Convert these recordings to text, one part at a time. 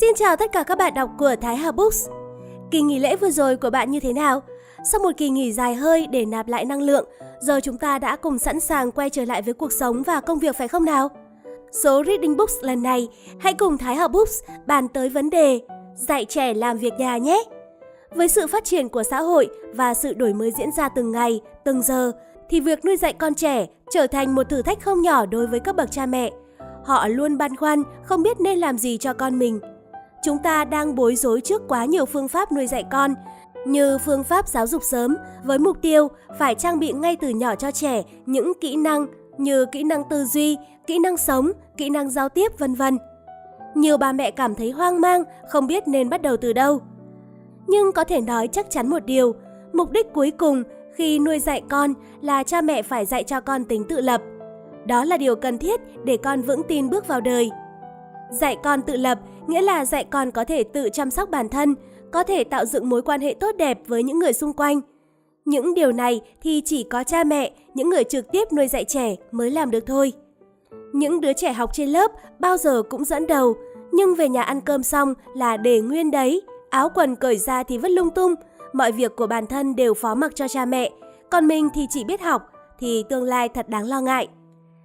Xin chào tất cả các bạn đọc của Thái Hà Books. Kỳ nghỉ lễ vừa rồi của bạn như thế nào? Sau một kỳ nghỉ dài hơi để nạp lại năng lượng, giờ chúng ta đã cùng sẵn sàng quay trở lại với cuộc sống và công việc phải không nào? Số Reading Books lần này, hãy cùng Thái Hà Books bàn tới vấn đề dạy trẻ làm việc nhà nhé. Với sự phát triển của xã hội và sự đổi mới diễn ra từng ngày, từng giờ, thì việc nuôi dạy con trẻ trở thành một thử thách không nhỏ đối với các bậc cha mẹ. Họ luôn băn khoăn không biết nên làm gì cho con mình – Chúng ta đang bối rối trước quá nhiều phương pháp nuôi dạy con, như phương pháp giáo dục sớm với mục tiêu phải trang bị ngay từ nhỏ cho trẻ những kỹ năng như kỹ năng tư duy, kỹ năng sống, kỹ năng giao tiếp vân vân. Nhiều bà mẹ cảm thấy hoang mang, không biết nên bắt đầu từ đâu. Nhưng có thể nói chắc chắn một điều, mục đích cuối cùng khi nuôi dạy con là cha mẹ phải dạy cho con tính tự lập. Đó là điều cần thiết để con vững tin bước vào đời. Dạy con tự lập nghĩa là dạy con có thể tự chăm sóc bản thân, có thể tạo dựng mối quan hệ tốt đẹp với những người xung quanh. Những điều này thì chỉ có cha mẹ, những người trực tiếp nuôi dạy trẻ mới làm được thôi. Những đứa trẻ học trên lớp bao giờ cũng dẫn đầu, nhưng về nhà ăn cơm xong là để nguyên đấy, áo quần cởi ra thì vứt lung tung, mọi việc của bản thân đều phó mặc cho cha mẹ, còn mình thì chỉ biết học, thì tương lai thật đáng lo ngại.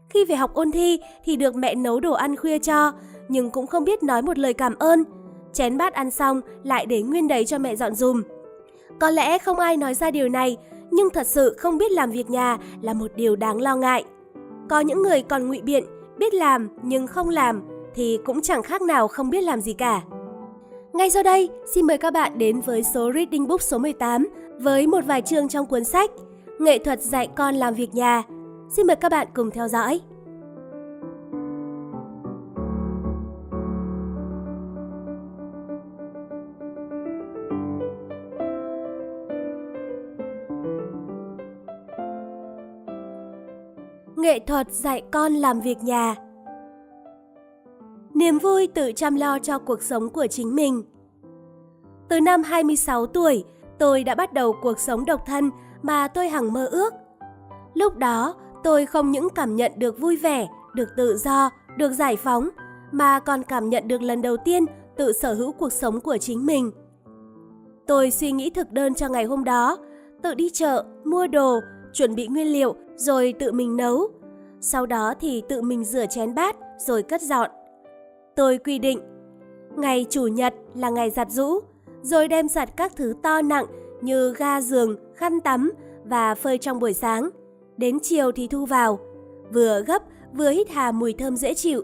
Khi về học ôn thi thì được mẹ nấu đồ ăn khuya cho, nhưng cũng không biết nói một lời cảm ơn. Chén bát ăn xong lại để nguyên đấy cho mẹ dọn dùm. Có lẽ không ai nói ra điều này, nhưng thật sự không biết làm việc nhà là một điều đáng lo ngại. Có những người còn ngụy biện, biết làm nhưng không làm thì cũng chẳng khác nào không biết làm gì cả. Ngay sau đây, xin mời các bạn đến với số Reading Book số 18 với một vài chương trong cuốn sách Nghệ thuật dạy con làm việc nhà. Xin mời các bạn cùng theo dõi. Nghệ thuật dạy con làm việc nhà Niềm vui tự chăm lo cho cuộc sống của chính mình Từ năm 26 tuổi, tôi đã bắt đầu cuộc sống độc thân mà tôi hằng mơ ước. Lúc đó, tôi không những cảm nhận được vui vẻ, được tự do, được giải phóng, mà còn cảm nhận được lần đầu tiên tự sở hữu cuộc sống của chính mình. Tôi suy nghĩ thực đơn cho ngày hôm đó, tự đi chợ, mua đồ, chuẩn bị nguyên liệu rồi tự mình nấu. Sau đó thì tự mình rửa chén bát rồi cất dọn. Tôi quy định, ngày chủ nhật là ngày giặt rũ, rồi đem giặt các thứ to nặng như ga giường, khăn tắm và phơi trong buổi sáng. Đến chiều thì thu vào, vừa gấp vừa hít hà mùi thơm dễ chịu.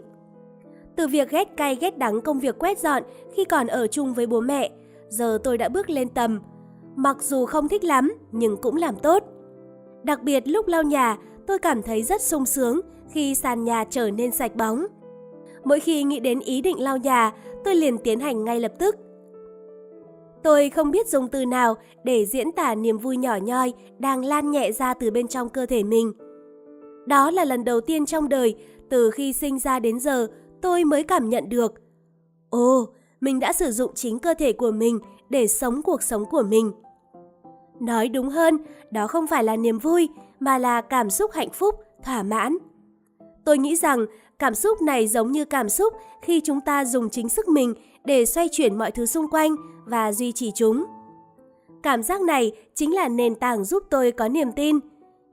Từ việc ghét cay ghét đắng công việc quét dọn khi còn ở chung với bố mẹ, giờ tôi đã bước lên tầm. Mặc dù không thích lắm nhưng cũng làm tốt. Đặc biệt lúc lau nhà, tôi cảm thấy rất sung sướng khi sàn nhà trở nên sạch bóng. Mỗi khi nghĩ đến ý định lau nhà, tôi liền tiến hành ngay lập tức. Tôi không biết dùng từ nào để diễn tả niềm vui nhỏ nhoi đang lan nhẹ ra từ bên trong cơ thể mình. Đó là lần đầu tiên trong đời, từ khi sinh ra đến giờ, tôi mới cảm nhận được. Ồ, mình đã sử dụng chính cơ thể của mình để sống cuộc sống của mình. Nói đúng hơn, đó không phải là niềm vui, mà là cảm xúc hạnh phúc, thỏa mãn. Tôi nghĩ rằng cảm xúc này giống như cảm xúc khi chúng ta dùng chính sức mình để xoay chuyển mọi thứ xung quanh và duy trì chúng. Cảm giác này chính là nền tảng giúp tôi có niềm tin.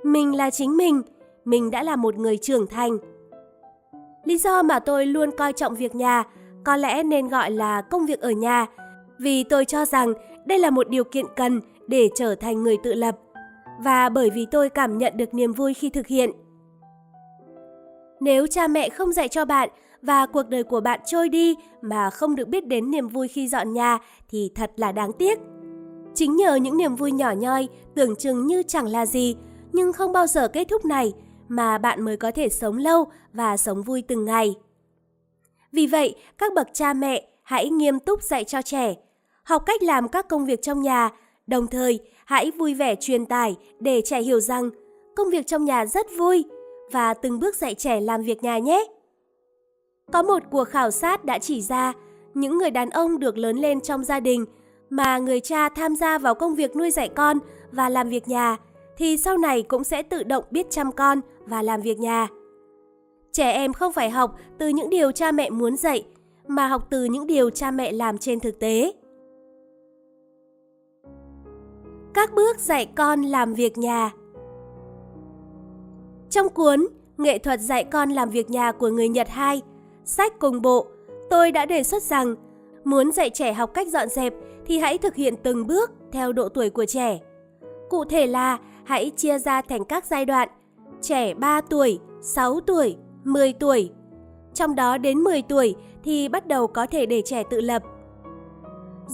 Mình là chính mình, mình đã là một người trưởng thành. Lý do mà tôi luôn coi trọng việc nhà có lẽ nên gọi là công việc ở nhà, vì tôi cho rằng đây là một điều kiện cần để trở thành người tự lập và bởi vì tôi cảm nhận được niềm vui khi thực hiện. Nếu cha mẹ không dạy cho bạn và cuộc đời của bạn trôi đi mà không được biết đến niềm vui khi dọn nhà thì thật là đáng tiếc. Chính nhờ những niềm vui nhỏ nhoi, tưởng chừng như chẳng là gì, nhưng không bao giờ kết thúc này mà bạn mới có thể sống lâu và sống vui từng ngày. Vì vậy, các bậc cha mẹ hãy nghiêm túc dạy cho trẻ, học cách làm các công việc trong nhà, đồng thời, hãy vui vẻ truyền tải để trẻ hiểu rằng công việc trong nhà rất vui và từng bước dạy trẻ làm việc nhà nhé. Có một cuộc khảo sát đã chỉ ra những người đàn ông được lớn lên trong gia đình mà người cha tham gia vào công việc nuôi dạy con và làm việc nhà thì sau này cũng sẽ tự động biết chăm con và làm việc nhà. Trẻ em không phải học từ những điều cha mẹ muốn dạy mà học từ những điều cha mẹ làm trên thực tế. Các bước dạy con làm việc nhà Trong cuốn Nghệ thuật dạy con làm việc nhà của người Nhật 2, sách cùng bộ, tôi đã đề xuất rằng muốn dạy trẻ học cách dọn dẹp thì hãy thực hiện từng bước theo độ tuổi của trẻ. Cụ thể là hãy chia ra thành các giai đoạn, trẻ 3 tuổi, 6 tuổi, 10 tuổi. Trong đó đến 10 tuổi thì bắt đầu có thể để trẻ tự lập.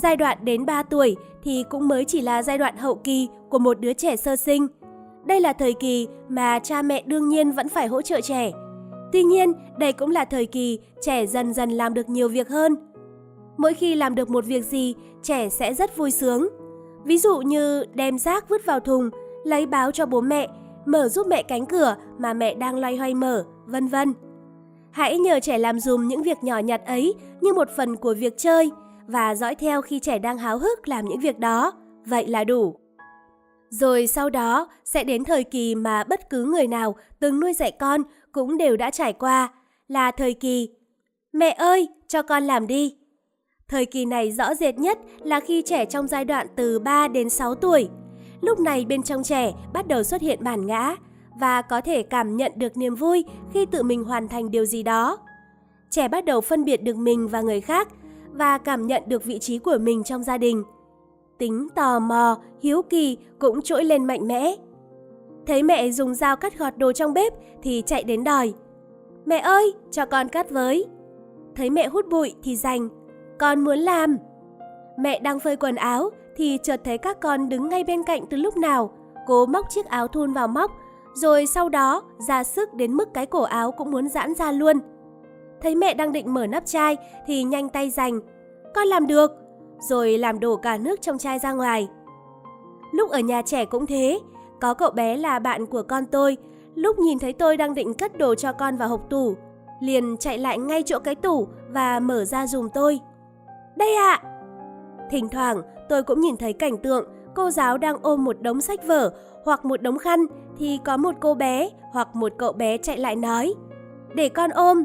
Giai đoạn đến 3 tuổi thì cũng mới chỉ là giai đoạn hậu kỳ của một đứa trẻ sơ sinh. Đây là thời kỳ mà cha mẹ đương nhiên vẫn phải hỗ trợ trẻ. Tuy nhiên, đây cũng là thời kỳ trẻ dần dần làm được nhiều việc hơn. Mỗi khi làm được một việc gì, trẻ sẽ rất vui sướng. Ví dụ như đem rác vứt vào thùng, lấy báo cho bố mẹ, mở giúp mẹ cánh cửa mà mẹ đang loay hoay mở, vân vân. Hãy nhờ trẻ làm dùm những việc nhỏ nhặt ấy như một phần của việc chơi và dõi theo khi trẻ đang háo hức làm những việc đó, vậy là đủ. Rồi sau đó sẽ đến thời kỳ mà bất cứ người nào từng nuôi dạy con cũng đều đã trải qua, là thời kỳ Mẹ ơi, cho con làm đi. Thời kỳ này rõ rệt nhất là khi trẻ trong giai đoạn từ 3 đến 6 tuổi. Lúc này bên trong trẻ bắt đầu xuất hiện bản ngã và có thể cảm nhận được niềm vui khi tự mình hoàn thành điều gì đó. Trẻ bắt đầu phân biệt được mình và người khác và cảm nhận được vị trí của mình trong gia đình. Tính tò mò, hiếu kỳ cũng trỗi lên mạnh mẽ. Thấy mẹ dùng dao cắt gọt đồ trong bếp thì chạy đến đòi. Mẹ ơi, cho con cắt với. Thấy mẹ hút bụi thì giành. Con muốn làm. Mẹ đang phơi quần áo thì chợt thấy các con đứng ngay bên cạnh từ lúc nào. Cố móc chiếc áo thun vào móc, rồi sau đó ra sức đến mức cái cổ áo cũng muốn giãn ra luôn. Thấy mẹ đang định mở nắp chai thì nhanh tay giành. Con làm được. Rồi làm đổ cả nước trong chai ra ngoài. Lúc ở nhà trẻ cũng thế, có cậu bé là bạn của con tôi, lúc nhìn thấy tôi đang định cất đồ cho con vào hộp tủ, liền chạy lại ngay chỗ cái tủ và mở ra dùm tôi. Đây ạ! Thỉnh thoảng tôi cũng nhìn thấy cảnh tượng cô giáo đang ôm một đống sách vở hoặc một đống khăn thì có một cô bé hoặc một cậu bé chạy lại nói Để con ôm,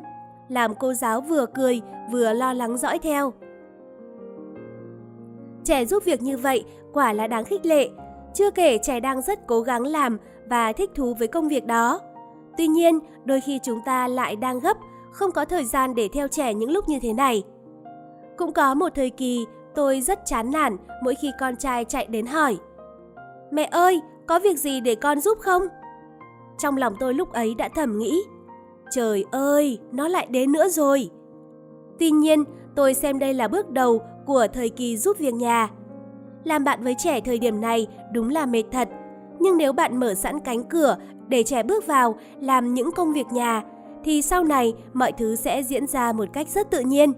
làm cô giáo vừa cười vừa lo lắng dõi theo. Trẻ giúp việc như vậy quả là đáng khích lệ, chưa kể trẻ đang rất cố gắng làm và thích thú với công việc đó. Tuy nhiên, đôi khi chúng ta lại đang gấp, không có thời gian để theo trẻ những lúc như thế này. Cũng có một thời kỳ tôi rất chán nản mỗi khi con trai chạy đến hỏi. Mẹ ơi, có việc gì để con giúp không? Trong lòng tôi lúc ấy đã thầm nghĩ, trời ơi, nó lại đến nữa rồi. Tuy nhiên, tôi xem đây là bước đầu của thời kỳ giúp việc nhà. Làm bạn với trẻ thời điểm này đúng là mệt thật, nhưng nếu bạn mở sẵn cánh cửa để trẻ bước vào làm những công việc nhà, thì sau này mọi thứ sẽ diễn ra một cách rất tự nhiên.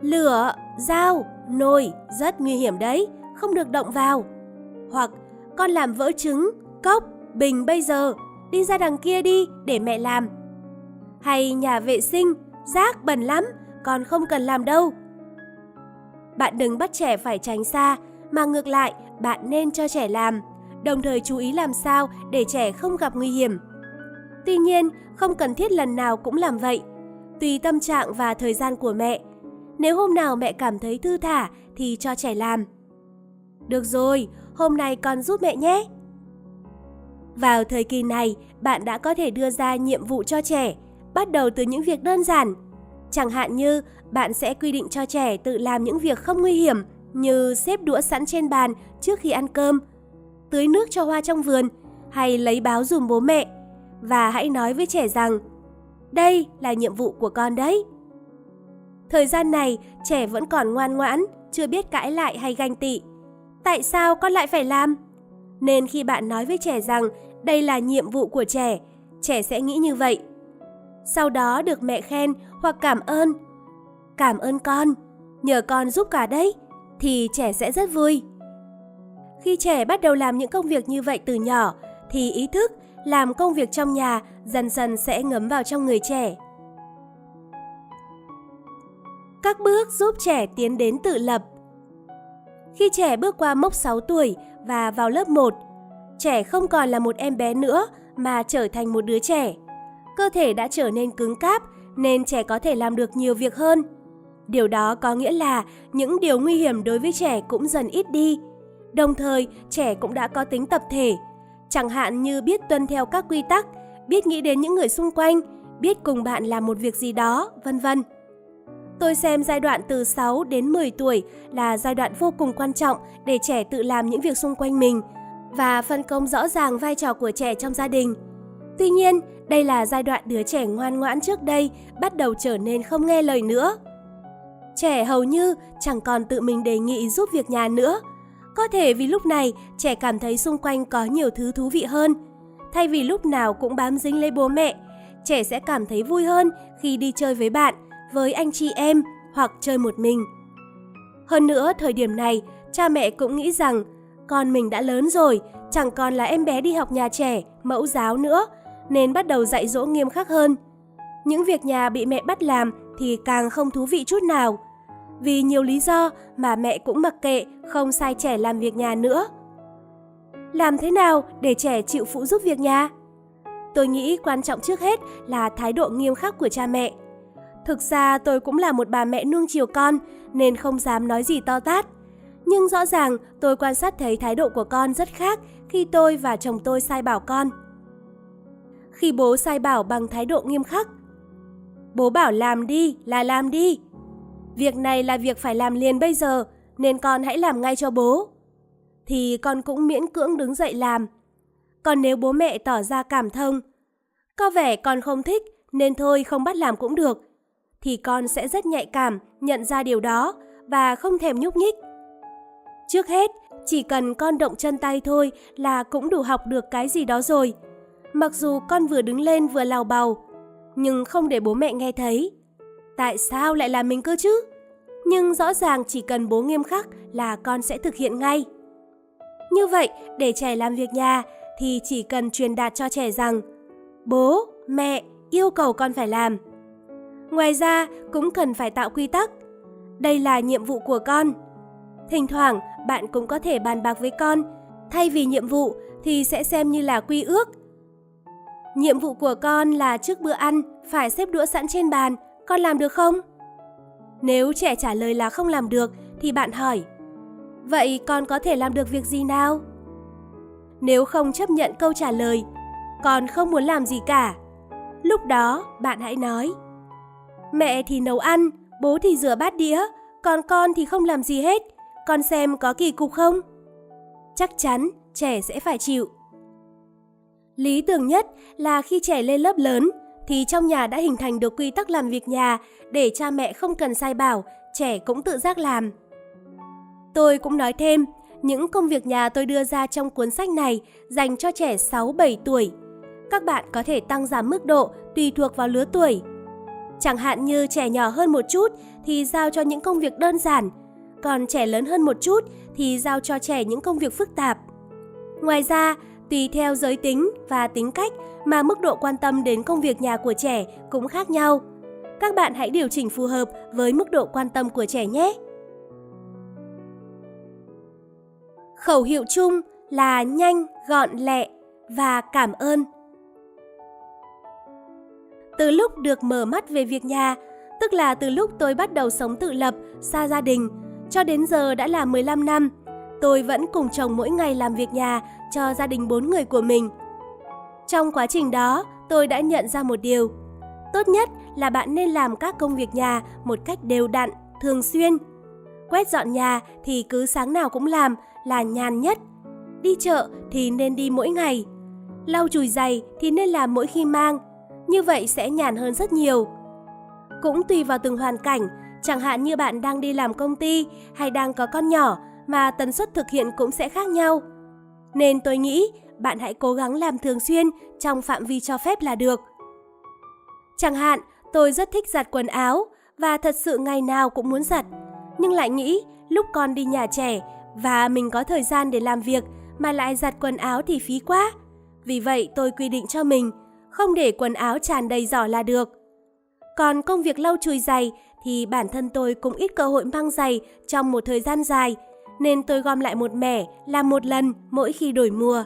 Lửa, dao, nồi rất nguy hiểm đấy, không được động vào. Hoặc con làm vỡ trứng, cốc, bình bây giờ, đi ra đằng kia đi để mẹ làm. Hay nhà vệ sinh, rác bẩn lắm, con không cần làm đâu. Bạn đừng bắt trẻ phải tránh xa, mà ngược lại, bạn nên cho trẻ làm, đồng thời chú ý làm sao để trẻ không gặp nguy hiểm. Tuy nhiên, không cần thiết lần nào cũng làm vậy. Tùy tâm trạng và thời gian của mẹ. Nếu hôm nào mẹ cảm thấy thư thả thì cho trẻ làm. Được rồi, hôm nay con giúp mẹ nhé. Vào thời kỳ này, bạn đã có thể đưa ra nhiệm vụ cho trẻ, bắt đầu từ những việc đơn giản. Chẳng hạn như bạn sẽ quy định cho trẻ tự làm những việc không nguy hiểm như xếp đũa sẵn trên bàn trước khi ăn cơm, tưới nước cho hoa trong vườn hay lấy báo dùm bố mẹ. Và hãy nói với trẻ rằng, đây là nhiệm vụ của con đấy. Thời gian này, trẻ vẫn còn ngoan ngoãn, chưa biết cãi lại hay ganh tị. Tại sao con lại phải làm? Nên khi bạn nói với trẻ rằng đây là nhiệm vụ của trẻ, trẻ sẽ nghĩ như vậy. Sau đó được mẹ khen hoặc cảm ơn. Cảm ơn con, nhờ con giúp cả đấy, thì trẻ sẽ rất vui. Khi trẻ bắt đầu làm những công việc như vậy từ nhỏ, thì ý thức làm công việc trong nhà dần dần sẽ ngấm vào trong người trẻ. Các bước giúp trẻ tiến đến tự lập Khi trẻ bước qua mốc 6 tuổi và vào lớp 1, trẻ không còn là một em bé nữa mà trở thành một đứa trẻ. Cơ thể đã trở nên cứng cáp nên trẻ có thể làm được nhiều việc hơn. Điều đó có nghĩa là những điều nguy hiểm đối với trẻ cũng dần ít đi. Đồng thời, trẻ cũng đã có tính tập thể, chẳng hạn như biết tuân theo các quy tắc, biết nghĩ đến những người xung quanh, biết cùng bạn làm một việc gì đó, vân vân. Tôi xem giai đoạn từ 6 đến 10 tuổi là giai đoạn vô cùng quan trọng để trẻ tự làm những việc xung quanh mình và phân công rõ ràng vai trò của trẻ trong gia đình. Tuy nhiên, đây là giai đoạn đứa trẻ ngoan ngoãn trước đây bắt đầu trở nên không nghe lời nữa. Trẻ hầu như chẳng còn tự mình đề nghị giúp việc nhà nữa. Có thể vì lúc này trẻ cảm thấy xung quanh có nhiều thứ thú vị hơn. Thay vì lúc nào cũng bám dính lấy bố mẹ, trẻ sẽ cảm thấy vui hơn khi đi chơi với bạn, với anh chị em hoặc chơi một mình. Hơn nữa, thời điểm này, cha mẹ cũng nghĩ rằng con mình đã lớn rồi, chẳng còn là em bé đi học nhà trẻ, mẫu giáo nữa, nên bắt đầu dạy dỗ nghiêm khắc hơn. Những việc nhà bị mẹ bắt làm thì càng không thú vị chút nào. Vì nhiều lý do mà mẹ cũng mặc kệ, không sai trẻ làm việc nhà nữa. Làm thế nào để trẻ chịu phụ giúp việc nhà? Tôi nghĩ quan trọng trước hết là thái độ nghiêm khắc của cha mẹ. Thực ra tôi cũng là một bà mẹ nuông chiều con nên không dám nói gì to tát. Nhưng rõ ràng tôi quan sát thấy thái độ của con rất khác khi tôi và chồng tôi sai bảo con. Khi bố sai bảo bằng thái độ nghiêm khắc, Bố bảo làm đi là làm đi. Việc này là việc phải làm liền bây giờ, nên con hãy làm ngay cho bố. Thì con cũng miễn cưỡng đứng dậy làm. Còn nếu bố mẹ tỏ ra cảm thông, có vẻ con không thích nên thôi không bắt làm cũng được, thì con sẽ rất nhạy cảm nhận ra điều đó và không thèm nhúc nhích. Trước hết, chỉ cần con động chân tay thôi là cũng đủ học được cái gì đó rồi. Mặc dù con vừa đứng lên vừa lào bào, nhưng không để bố mẹ nghe thấy. Tại sao lại là mình cơ chứ? Nhưng rõ ràng chỉ cần bố nghiêm khắc là con sẽ thực hiện ngay. Như vậy, để trẻ làm việc nhà thì chỉ cần truyền đạt cho trẻ rằng bố, mẹ yêu cầu con phải làm. Ngoài ra, cũng cần phải tạo quy tắc. Đây là nhiệm vụ của con. Thỉnh thoảng, bạn cũng có thể bàn bạc với con. Thay vì nhiệm vụ thì sẽ xem như là quy ước Nhiệm vụ của con là trước bữa ăn phải xếp đũa sẵn trên bàn, con làm được không? Nếu trẻ trả lời là không làm được thì bạn hỏi, vậy con có thể làm được việc gì nào? Nếu không chấp nhận câu trả lời, con không muốn làm gì cả. Lúc đó bạn hãy nói, mẹ thì nấu ăn, bố thì rửa bát đĩa, còn con thì không làm gì hết, con xem có kỳ cục không? Chắc chắn trẻ sẽ phải chịu. Lý tưởng nhất là khi trẻ lên lớp lớn thì trong nhà đã hình thành được quy tắc làm việc nhà để cha mẹ không cần sai bảo, trẻ cũng tự giác làm. Tôi cũng nói thêm, những công việc nhà tôi đưa ra trong cuốn sách này dành cho trẻ 6-7 tuổi. Các bạn có thể tăng giảm mức độ tùy thuộc vào lứa tuổi. Chẳng hạn như trẻ nhỏ hơn một chút thì giao cho những công việc đơn giản, còn trẻ lớn hơn một chút thì giao cho trẻ những công việc phức tạp. Ngoài ra, Tùy theo giới tính và tính cách mà mức độ quan tâm đến công việc nhà của trẻ cũng khác nhau. Các bạn hãy điều chỉnh phù hợp với mức độ quan tâm của trẻ nhé. Khẩu hiệu chung là nhanh, gọn lẹ và cảm ơn. Từ lúc được mở mắt về việc nhà, tức là từ lúc tôi bắt đầu sống tự lập, xa gia đình, cho đến giờ đã là 15 năm, tôi vẫn cùng chồng mỗi ngày làm việc nhà cho gia đình bốn người của mình. Trong quá trình đó, tôi đã nhận ra một điều. Tốt nhất là bạn nên làm các công việc nhà một cách đều đặn, thường xuyên. Quét dọn nhà thì cứ sáng nào cũng làm là nhàn nhất. Đi chợ thì nên đi mỗi ngày. Lau chùi giày thì nên làm mỗi khi mang. Như vậy sẽ nhàn hơn rất nhiều. Cũng tùy vào từng hoàn cảnh, chẳng hạn như bạn đang đi làm công ty hay đang có con nhỏ mà tần suất thực hiện cũng sẽ khác nhau. Nên tôi nghĩ bạn hãy cố gắng làm thường xuyên trong phạm vi cho phép là được. Chẳng hạn, tôi rất thích giặt quần áo và thật sự ngày nào cũng muốn giặt, nhưng lại nghĩ lúc con đi nhà trẻ và mình có thời gian để làm việc mà lại giặt quần áo thì phí quá. Vì vậy tôi quy định cho mình không để quần áo tràn đầy giỏ là được. Còn công việc lau chùi giày thì bản thân tôi cũng ít cơ hội mang giày trong một thời gian dài nên tôi gom lại một mẻ làm một lần mỗi khi đổi mùa.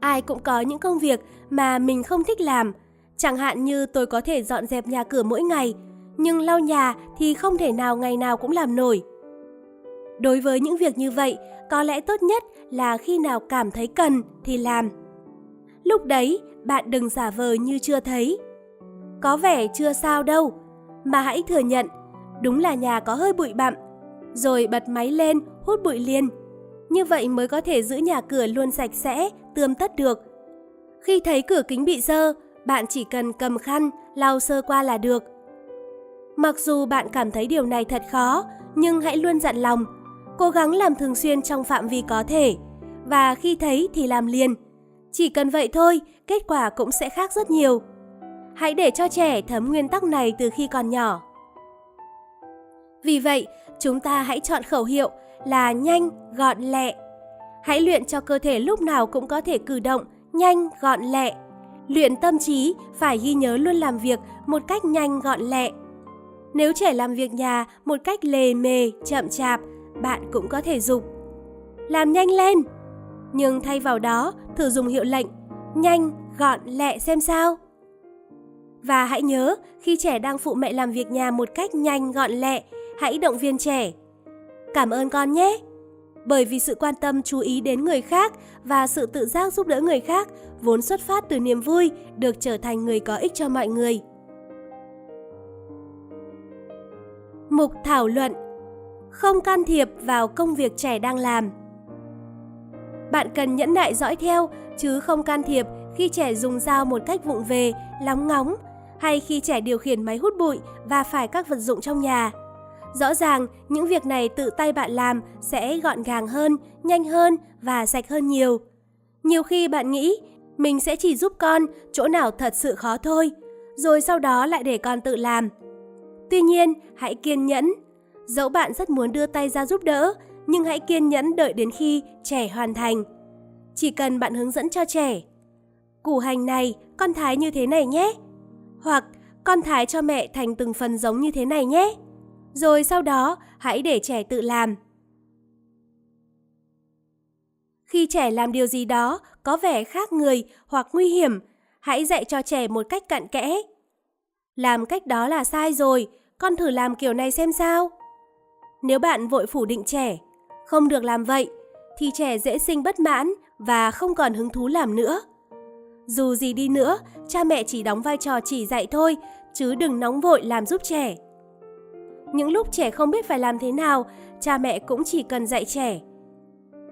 Ai cũng có những công việc mà mình không thích làm, Chẳng hạn như tôi có thể dọn dẹp nhà cửa mỗi ngày, nhưng lau nhà thì không thể nào ngày nào cũng làm nổi. Đối với những việc như vậy, có lẽ tốt nhất là khi nào cảm thấy cần thì làm. Lúc đấy, bạn đừng giả vờ như chưa thấy. Có vẻ chưa sao đâu, mà hãy thừa nhận, đúng là nhà có hơi bụi bặm, rồi bật máy lên hút bụi liền. Như vậy mới có thể giữ nhà cửa luôn sạch sẽ, tươm tất được. Khi thấy cửa kính bị dơ, bạn chỉ cần cầm khăn, lau sơ qua là được. Mặc dù bạn cảm thấy điều này thật khó, nhưng hãy luôn dặn lòng, cố gắng làm thường xuyên trong phạm vi có thể, và khi thấy thì làm liền. Chỉ cần vậy thôi, kết quả cũng sẽ khác rất nhiều. Hãy để cho trẻ thấm nguyên tắc này từ khi còn nhỏ. Vì vậy, chúng ta hãy chọn khẩu hiệu là nhanh, gọn lẹ. Hãy luyện cho cơ thể lúc nào cũng có thể cử động, nhanh, gọn lẹ. Luyện tâm trí phải ghi nhớ luôn làm việc một cách nhanh gọn lẹ. Nếu trẻ làm việc nhà một cách lề mề, chậm chạp, bạn cũng có thể dục. Làm nhanh lên! Nhưng thay vào đó, thử dùng hiệu lệnh nhanh, gọn, lẹ xem sao. Và hãy nhớ, khi trẻ đang phụ mẹ làm việc nhà một cách nhanh, gọn lẹ, hãy động viên trẻ. Cảm ơn con nhé! Bởi vì sự quan tâm chú ý đến người khác và sự tự giác giúp đỡ người khác vốn xuất phát từ niềm vui được trở thành người có ích cho mọi người. Mục thảo luận Không can thiệp vào công việc trẻ đang làm Bạn cần nhẫn nại dõi theo chứ không can thiệp khi trẻ dùng dao một cách vụng về, lóng ngóng hay khi trẻ điều khiển máy hút bụi và phải các vật dụng trong nhà. Rõ ràng, những việc này tự tay bạn làm sẽ gọn gàng hơn, nhanh hơn và sạch hơn nhiều. Nhiều khi bạn nghĩ mình sẽ chỉ giúp con chỗ nào thật sự khó thôi, rồi sau đó lại để con tự làm. Tuy nhiên, hãy kiên nhẫn. Dẫu bạn rất muốn đưa tay ra giúp đỡ, nhưng hãy kiên nhẫn đợi đến khi trẻ hoàn thành. Chỉ cần bạn hướng dẫn cho trẻ. Củ hành này, con thái như thế này nhé. Hoặc con thái cho mẹ thành từng phần giống như thế này nhé. Rồi sau đó, hãy để trẻ tự làm. Khi trẻ làm điều gì đó có vẻ khác người hoặc nguy hiểm, hãy dạy cho trẻ một cách cặn kẽ. Làm cách đó là sai rồi, con thử làm kiểu này xem sao. Nếu bạn vội phủ định trẻ, không được làm vậy, thì trẻ dễ sinh bất mãn và không còn hứng thú làm nữa. Dù gì đi nữa, cha mẹ chỉ đóng vai trò chỉ dạy thôi, chứ đừng nóng vội làm giúp trẻ. Những lúc trẻ không biết phải làm thế nào, cha mẹ cũng chỉ cần dạy trẻ.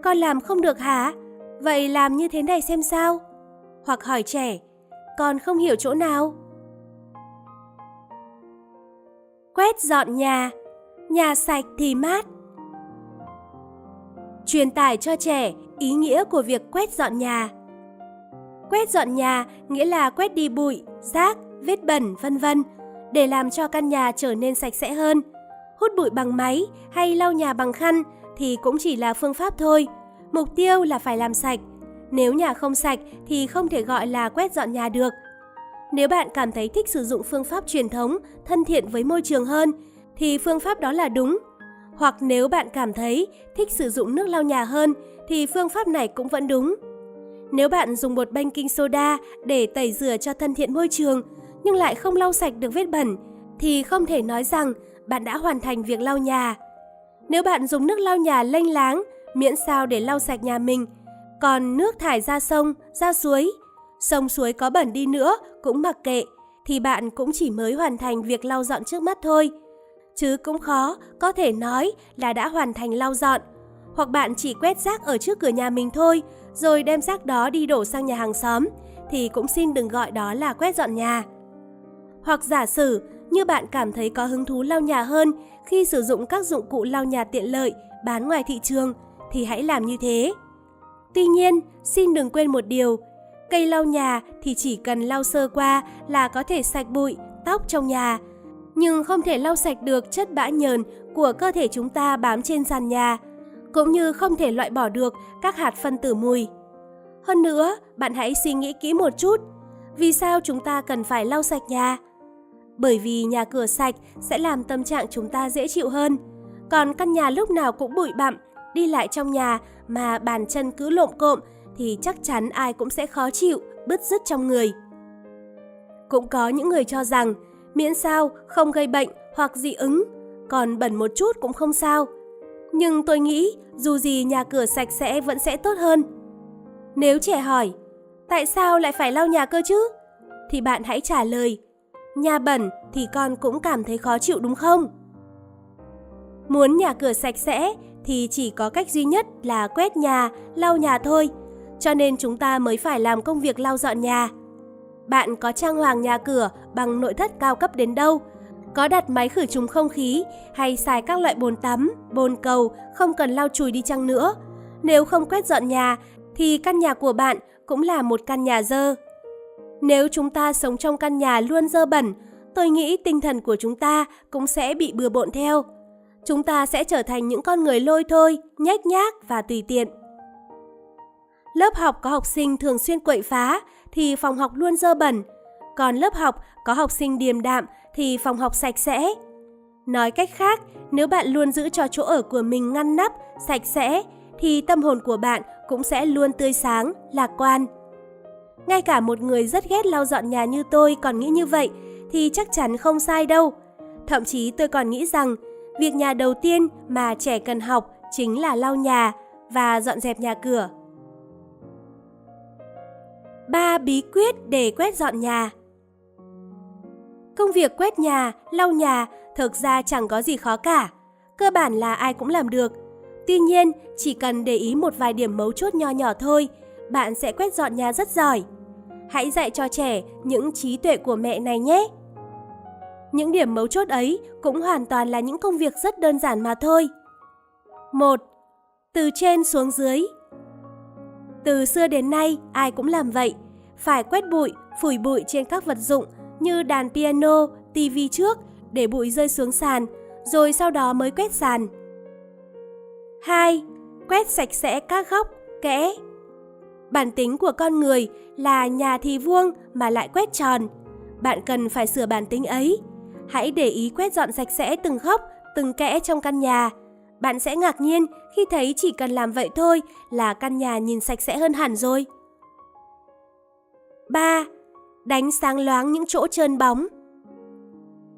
Con làm không được hả? Vậy làm như thế này xem sao? Hoặc hỏi trẻ, con không hiểu chỗ nào? Quét dọn nhà, nhà sạch thì mát. Truyền tải cho trẻ ý nghĩa của việc quét dọn nhà. Quét dọn nhà nghĩa là quét đi bụi, rác, vết bẩn, vân vân để làm cho căn nhà trở nên sạch sẽ hơn. Hút bụi bằng máy hay lau nhà bằng khăn thì cũng chỉ là phương pháp thôi. Mục tiêu là phải làm sạch. Nếu nhà không sạch thì không thể gọi là quét dọn nhà được. Nếu bạn cảm thấy thích sử dụng phương pháp truyền thống, thân thiện với môi trường hơn thì phương pháp đó là đúng. Hoặc nếu bạn cảm thấy thích sử dụng nước lau nhà hơn thì phương pháp này cũng vẫn đúng. Nếu bạn dùng bột baking soda để tẩy rửa cho thân thiện môi trường nhưng lại không lau sạch được vết bẩn thì không thể nói rằng bạn đã hoàn thành việc lau nhà. Nếu bạn dùng nước lau nhà lênh láng, miễn sao để lau sạch nhà mình, còn nước thải ra sông, ra suối, sông suối có bẩn đi nữa cũng mặc kệ, thì bạn cũng chỉ mới hoàn thành việc lau dọn trước mắt thôi. Chứ cũng khó, có thể nói là đã hoàn thành lau dọn. Hoặc bạn chỉ quét rác ở trước cửa nhà mình thôi, rồi đem rác đó đi đổ sang nhà hàng xóm, thì cũng xin đừng gọi đó là quét dọn nhà. Hoặc giả sử như bạn cảm thấy có hứng thú lau nhà hơn khi sử dụng các dụng cụ lau nhà tiện lợi bán ngoài thị trường thì hãy làm như thế. Tuy nhiên, xin đừng quên một điều, cây lau nhà thì chỉ cần lau sơ qua là có thể sạch bụi, tóc trong nhà, nhưng không thể lau sạch được chất bã nhờn của cơ thể chúng ta bám trên sàn nhà, cũng như không thể loại bỏ được các hạt phân tử mùi. Hơn nữa, bạn hãy suy nghĩ kỹ một chút, vì sao chúng ta cần phải lau sạch nhà? Bởi vì nhà cửa sạch sẽ làm tâm trạng chúng ta dễ chịu hơn. Còn căn nhà lúc nào cũng bụi bặm, đi lại trong nhà mà bàn chân cứ lộm cộm thì chắc chắn ai cũng sẽ khó chịu, bứt rứt trong người. Cũng có những người cho rằng miễn sao không gây bệnh hoặc dị ứng, còn bẩn một chút cũng không sao. Nhưng tôi nghĩ dù gì nhà cửa sạch sẽ vẫn sẽ tốt hơn. Nếu trẻ hỏi, tại sao lại phải lau nhà cơ chứ? Thì bạn hãy trả lời, nhà bẩn thì con cũng cảm thấy khó chịu đúng không? Muốn nhà cửa sạch sẽ thì chỉ có cách duy nhất là quét nhà, lau nhà thôi. Cho nên chúng ta mới phải làm công việc lau dọn nhà. Bạn có trang hoàng nhà cửa bằng nội thất cao cấp đến đâu, có đặt máy khử trùng không khí hay xài các loại bồn tắm, bồn cầu không cần lau chùi đi chăng nữa. Nếu không quét dọn nhà thì căn nhà của bạn cũng là một căn nhà dơ. Nếu chúng ta sống trong căn nhà luôn dơ bẩn, tôi nghĩ tinh thần của chúng ta cũng sẽ bị bừa bộn theo. Chúng ta sẽ trở thành những con người lôi thôi, nhách nhác và tùy tiện. Lớp học có học sinh thường xuyên quậy phá thì phòng học luôn dơ bẩn, còn lớp học có học sinh điềm đạm thì phòng học sạch sẽ. Nói cách khác, nếu bạn luôn giữ cho chỗ ở của mình ngăn nắp, sạch sẽ thì tâm hồn của bạn cũng sẽ luôn tươi sáng, lạc quan. Ngay cả một người rất ghét lau dọn nhà như tôi còn nghĩ như vậy thì chắc chắn không sai đâu. Thậm chí tôi còn nghĩ rằng việc nhà đầu tiên mà trẻ cần học chính là lau nhà và dọn dẹp nhà cửa. Ba bí quyết để quét dọn nhà Công việc quét nhà, lau nhà thực ra chẳng có gì khó cả. Cơ bản là ai cũng làm được. Tuy nhiên, chỉ cần để ý một vài điểm mấu chốt nho nhỏ thôi, bạn sẽ quét dọn nhà rất giỏi. Hãy dạy cho trẻ những trí tuệ của mẹ này nhé. Những điểm mấu chốt ấy cũng hoàn toàn là những công việc rất đơn giản mà thôi. 1. Từ trên xuống dưới Từ xưa đến nay, ai cũng làm vậy. Phải quét bụi, phủi bụi trên các vật dụng như đàn piano, tivi trước để bụi rơi xuống sàn, rồi sau đó mới quét sàn. 2. Quét sạch sẽ các góc, kẽ. Bản tính của con người là nhà thì vuông mà lại quét tròn. Bạn cần phải sửa bản tính ấy. Hãy để ý quét dọn sạch sẽ từng góc, từng kẽ trong căn nhà. Bạn sẽ ngạc nhiên khi thấy chỉ cần làm vậy thôi là căn nhà nhìn sạch sẽ hơn hẳn rồi. 3 đánh sáng loáng những chỗ trơn bóng.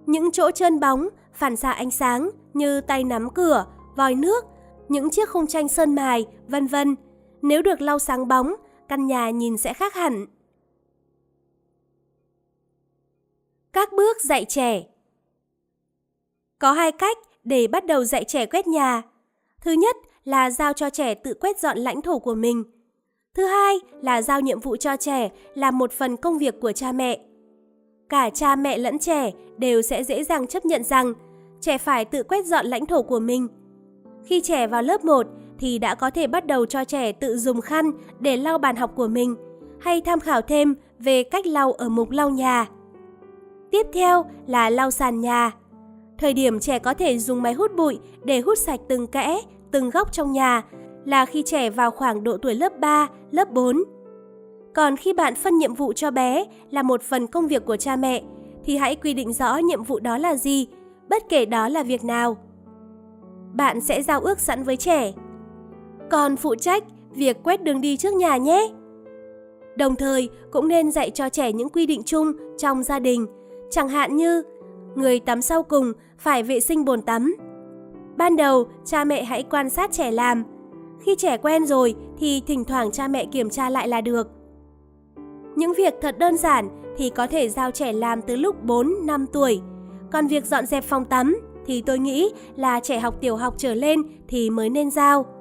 Những chỗ trơn bóng phản xạ ánh sáng như tay nắm cửa, vòi nước, những chiếc khung tranh sơn mài, vân vân. Nếu được lau sáng bóng, căn nhà nhìn sẽ khác hẳn. Các bước dạy trẻ Có hai cách để bắt đầu dạy trẻ quét nhà. Thứ nhất là giao cho trẻ tự quét dọn lãnh thổ của mình – Thứ hai là giao nhiệm vụ cho trẻ là một phần công việc của cha mẹ. Cả cha mẹ lẫn trẻ đều sẽ dễ dàng chấp nhận rằng trẻ phải tự quét dọn lãnh thổ của mình. Khi trẻ vào lớp 1 thì đã có thể bắt đầu cho trẻ tự dùng khăn để lau bàn học của mình hay tham khảo thêm về cách lau ở mục lau nhà. Tiếp theo là lau sàn nhà. Thời điểm trẻ có thể dùng máy hút bụi để hút sạch từng kẽ, từng góc trong nhà là khi trẻ vào khoảng độ tuổi lớp 3, lớp 4. Còn khi bạn phân nhiệm vụ cho bé là một phần công việc của cha mẹ, thì hãy quy định rõ nhiệm vụ đó là gì, bất kể đó là việc nào. Bạn sẽ giao ước sẵn với trẻ. Còn phụ trách việc quét đường đi trước nhà nhé. Đồng thời cũng nên dạy cho trẻ những quy định chung trong gia đình, chẳng hạn như người tắm sau cùng phải vệ sinh bồn tắm. Ban đầu, cha mẹ hãy quan sát trẻ làm, khi trẻ quen rồi thì thỉnh thoảng cha mẹ kiểm tra lại là được. Những việc thật đơn giản thì có thể giao trẻ làm từ lúc 4, 5 tuổi. Còn việc dọn dẹp phòng tắm thì tôi nghĩ là trẻ học tiểu học trở lên thì mới nên giao.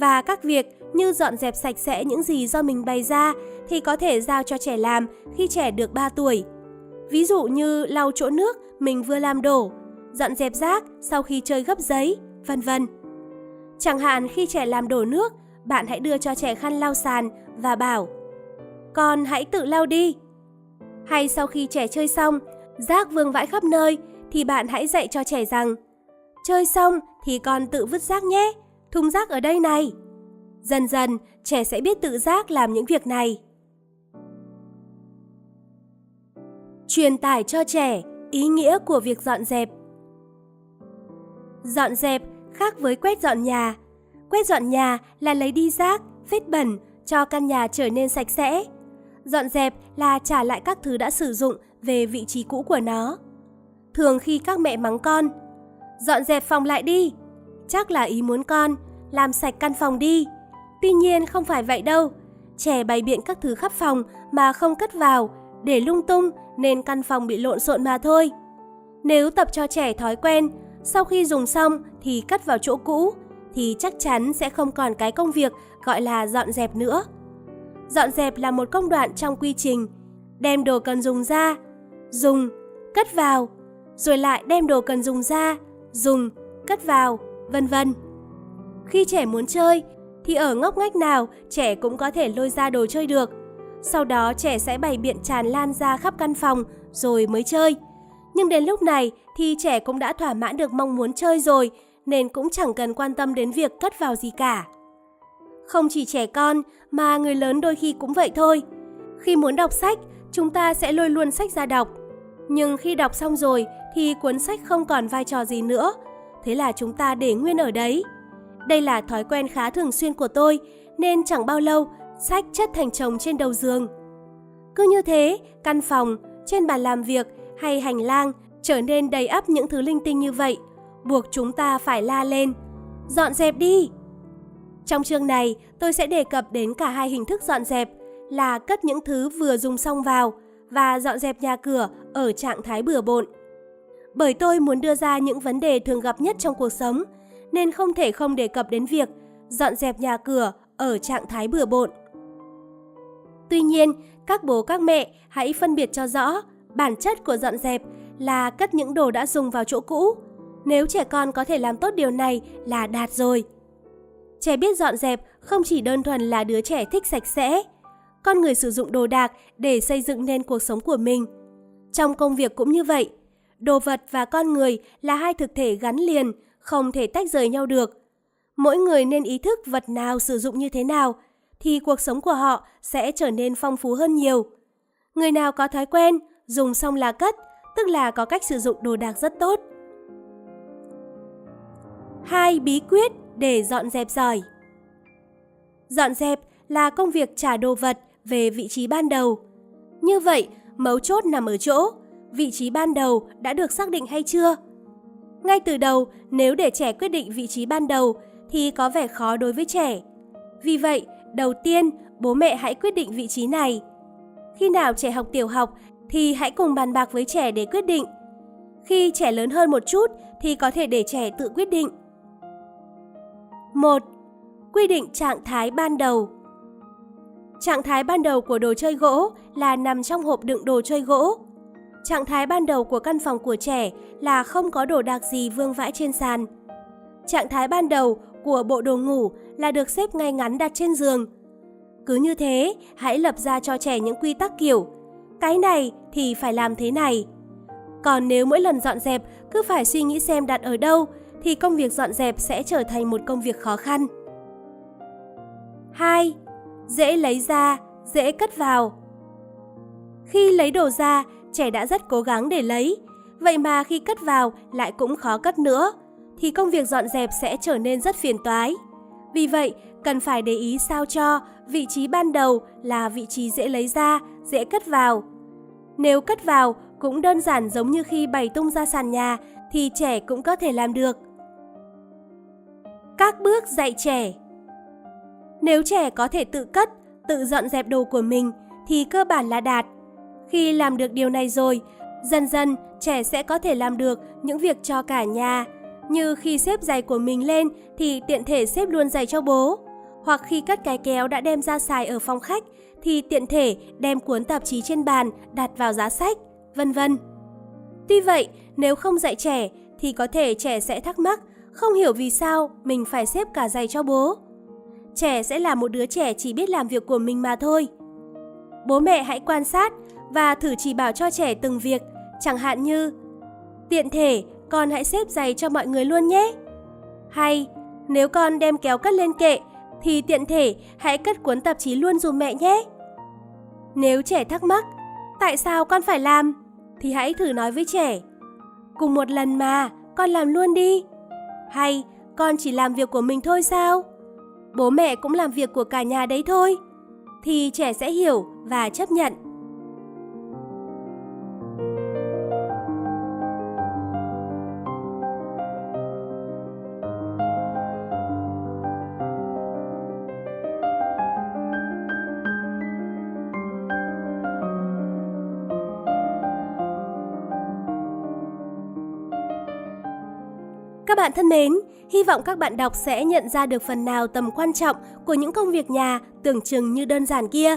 Và các việc như dọn dẹp sạch sẽ những gì do mình bày ra thì có thể giao cho trẻ làm khi trẻ được 3 tuổi. Ví dụ như lau chỗ nước mình vừa làm đổ, dọn dẹp rác sau khi chơi gấp giấy, vân vân. Chẳng hạn khi trẻ làm đổ nước, bạn hãy đưa cho trẻ khăn lau sàn và bảo Con hãy tự lau đi. Hay sau khi trẻ chơi xong, rác vương vãi khắp nơi thì bạn hãy dạy cho trẻ rằng Chơi xong thì con tự vứt rác nhé, thùng rác ở đây này. Dần dần, trẻ sẽ biết tự giác làm những việc này. Truyền tải cho trẻ ý nghĩa của việc dọn dẹp. Dọn dẹp khác với quét dọn nhà. Quét dọn nhà là lấy đi rác, vết bẩn cho căn nhà trở nên sạch sẽ. Dọn dẹp là trả lại các thứ đã sử dụng về vị trí cũ của nó. Thường khi các mẹ mắng con, dọn dẹp phòng lại đi, chắc là ý muốn con, làm sạch căn phòng đi. Tuy nhiên không phải vậy đâu, trẻ bày biện các thứ khắp phòng mà không cất vào, để lung tung nên căn phòng bị lộn xộn mà thôi. Nếu tập cho trẻ thói quen, sau khi dùng xong thì cất vào chỗ cũ, thì chắc chắn sẽ không còn cái công việc gọi là dọn dẹp nữa. Dọn dẹp là một công đoạn trong quy trình, đem đồ cần dùng ra, dùng, cất vào, rồi lại đem đồ cần dùng ra, dùng, cất vào, vân vân. Khi trẻ muốn chơi thì ở ngóc ngách nào trẻ cũng có thể lôi ra đồ chơi được. Sau đó trẻ sẽ bày biện tràn lan ra khắp căn phòng rồi mới chơi. Nhưng đến lúc này thì trẻ cũng đã thỏa mãn được mong muốn chơi rồi nên cũng chẳng cần quan tâm đến việc cất vào gì cả. Không chỉ trẻ con mà người lớn đôi khi cũng vậy thôi. Khi muốn đọc sách, chúng ta sẽ lôi luôn sách ra đọc. Nhưng khi đọc xong rồi thì cuốn sách không còn vai trò gì nữa. Thế là chúng ta để nguyên ở đấy. Đây là thói quen khá thường xuyên của tôi, nên chẳng bao lâu sách chất thành chồng trên đầu giường. Cứ như thế, căn phòng, trên bàn làm việc hay hành lang trở nên đầy ắp những thứ linh tinh như vậy, buộc chúng ta phải la lên. Dọn dẹp đi! Trong chương này, tôi sẽ đề cập đến cả hai hình thức dọn dẹp là cất những thứ vừa dùng xong vào và dọn dẹp nhà cửa ở trạng thái bừa bộn. Bởi tôi muốn đưa ra những vấn đề thường gặp nhất trong cuộc sống, nên không thể không đề cập đến việc dọn dẹp nhà cửa ở trạng thái bừa bộn. Tuy nhiên, các bố các mẹ hãy phân biệt cho rõ bản chất của dọn dẹp là cất những đồ đã dùng vào chỗ cũ. Nếu trẻ con có thể làm tốt điều này là đạt rồi. Trẻ biết dọn dẹp không chỉ đơn thuần là đứa trẻ thích sạch sẽ. Con người sử dụng đồ đạc để xây dựng nên cuộc sống của mình. Trong công việc cũng như vậy. Đồ vật và con người là hai thực thể gắn liền, không thể tách rời nhau được. Mỗi người nên ý thức vật nào sử dụng như thế nào, thì cuộc sống của họ sẽ trở nên phong phú hơn nhiều. Người nào có thói quen, dùng xong là cất, tức là có cách sử dụng đồ đạc rất tốt. Hai bí quyết để dọn dẹp giỏi. Dọn dẹp là công việc trả đồ vật về vị trí ban đầu. Như vậy, mấu chốt nằm ở chỗ, vị trí ban đầu đã được xác định hay chưa? Ngay từ đầu, nếu để trẻ quyết định vị trí ban đầu thì có vẻ khó đối với trẻ. Vì vậy, đầu tiên, bố mẹ hãy quyết định vị trí này. Khi nào trẻ học tiểu học thì hãy cùng bàn bạc với trẻ để quyết định. Khi trẻ lớn hơn một chút thì có thể để trẻ tự quyết định. 1. Quy định trạng thái ban đầu Trạng thái ban đầu của đồ chơi gỗ là nằm trong hộp đựng đồ chơi gỗ. Trạng thái ban đầu của căn phòng của trẻ là không có đồ đạc gì vương vãi trên sàn. Trạng thái ban đầu của bộ đồ ngủ là được xếp ngay ngắn đặt trên giường. Cứ như thế, hãy lập ra cho trẻ những quy tắc kiểu cái này thì phải làm thế này. Còn nếu mỗi lần dọn dẹp cứ phải suy nghĩ xem đặt ở đâu thì công việc dọn dẹp sẽ trở thành một công việc khó khăn. 2. Dễ lấy ra, dễ cất vào. Khi lấy đồ ra, trẻ đã rất cố gắng để lấy, vậy mà khi cất vào lại cũng khó cất nữa, thì công việc dọn dẹp sẽ trở nên rất phiền toái. Vì vậy, cần phải để ý sao cho vị trí ban đầu là vị trí dễ lấy ra, dễ cất vào. Nếu cất vào cũng đơn giản giống như khi bày tung ra sàn nhà thì trẻ cũng có thể làm được. Các bước dạy trẻ Nếu trẻ có thể tự cất, tự dọn dẹp đồ của mình thì cơ bản là đạt. Khi làm được điều này rồi, dần dần trẻ sẽ có thể làm được những việc cho cả nhà. Như khi xếp giày của mình lên thì tiện thể xếp luôn giày cho bố. Hoặc khi cất cái kéo đã đem ra xài ở phòng khách thì tiện thể đem cuốn tạp chí trên bàn đặt vào giá sách, vân vân. Tuy vậy, nếu không dạy trẻ thì có thể trẻ sẽ thắc mắc không hiểu vì sao mình phải xếp cả giày cho bố. Trẻ sẽ là một đứa trẻ chỉ biết làm việc của mình mà thôi. Bố mẹ hãy quan sát và thử chỉ bảo cho trẻ từng việc, chẳng hạn như Tiện thể, con hãy xếp giày cho mọi người luôn nhé. Hay, nếu con đem kéo cất lên kệ, thì tiện thể hãy cất cuốn tạp chí luôn dùm mẹ nhé. Nếu trẻ thắc mắc, tại sao con phải làm? Thì hãy thử nói với trẻ. Cùng một lần mà, con làm luôn đi. Hay con chỉ làm việc của mình thôi sao? Bố mẹ cũng làm việc của cả nhà đấy thôi. thì trẻ sẽ hiểu và chấp nhận. Các bạn thân mến, hy vọng các bạn đọc sẽ nhận ra được phần nào tầm quan trọng của những công việc nhà tưởng chừng như đơn giản kia.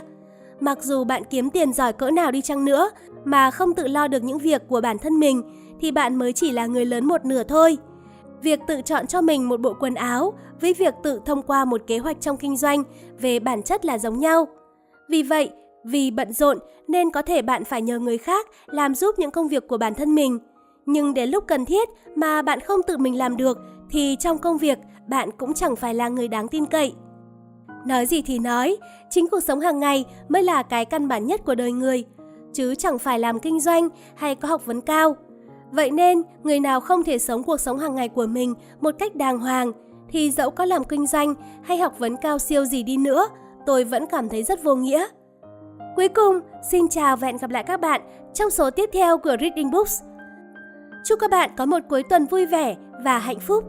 Mặc dù bạn kiếm tiền giỏi cỡ nào đi chăng nữa mà không tự lo được những việc của bản thân mình thì bạn mới chỉ là người lớn một nửa thôi. Việc tự chọn cho mình một bộ quần áo với việc tự thông qua một kế hoạch trong kinh doanh về bản chất là giống nhau. Vì vậy, vì bận rộn nên có thể bạn phải nhờ người khác làm giúp những công việc của bản thân mình – nhưng đến lúc cần thiết mà bạn không tự mình làm được thì trong công việc bạn cũng chẳng phải là người đáng tin cậy. Nói gì thì nói, chính cuộc sống hàng ngày mới là cái căn bản nhất của đời người, chứ chẳng phải làm kinh doanh hay có học vấn cao. Vậy nên, người nào không thể sống cuộc sống hàng ngày của mình một cách đàng hoàng thì dẫu có làm kinh doanh hay học vấn cao siêu gì đi nữa, tôi vẫn cảm thấy rất vô nghĩa. Cuối cùng, xin chào và hẹn gặp lại các bạn trong số tiếp theo của Reading Books. Chúc các bạn có một cuối tuần vui vẻ và hạnh phúc.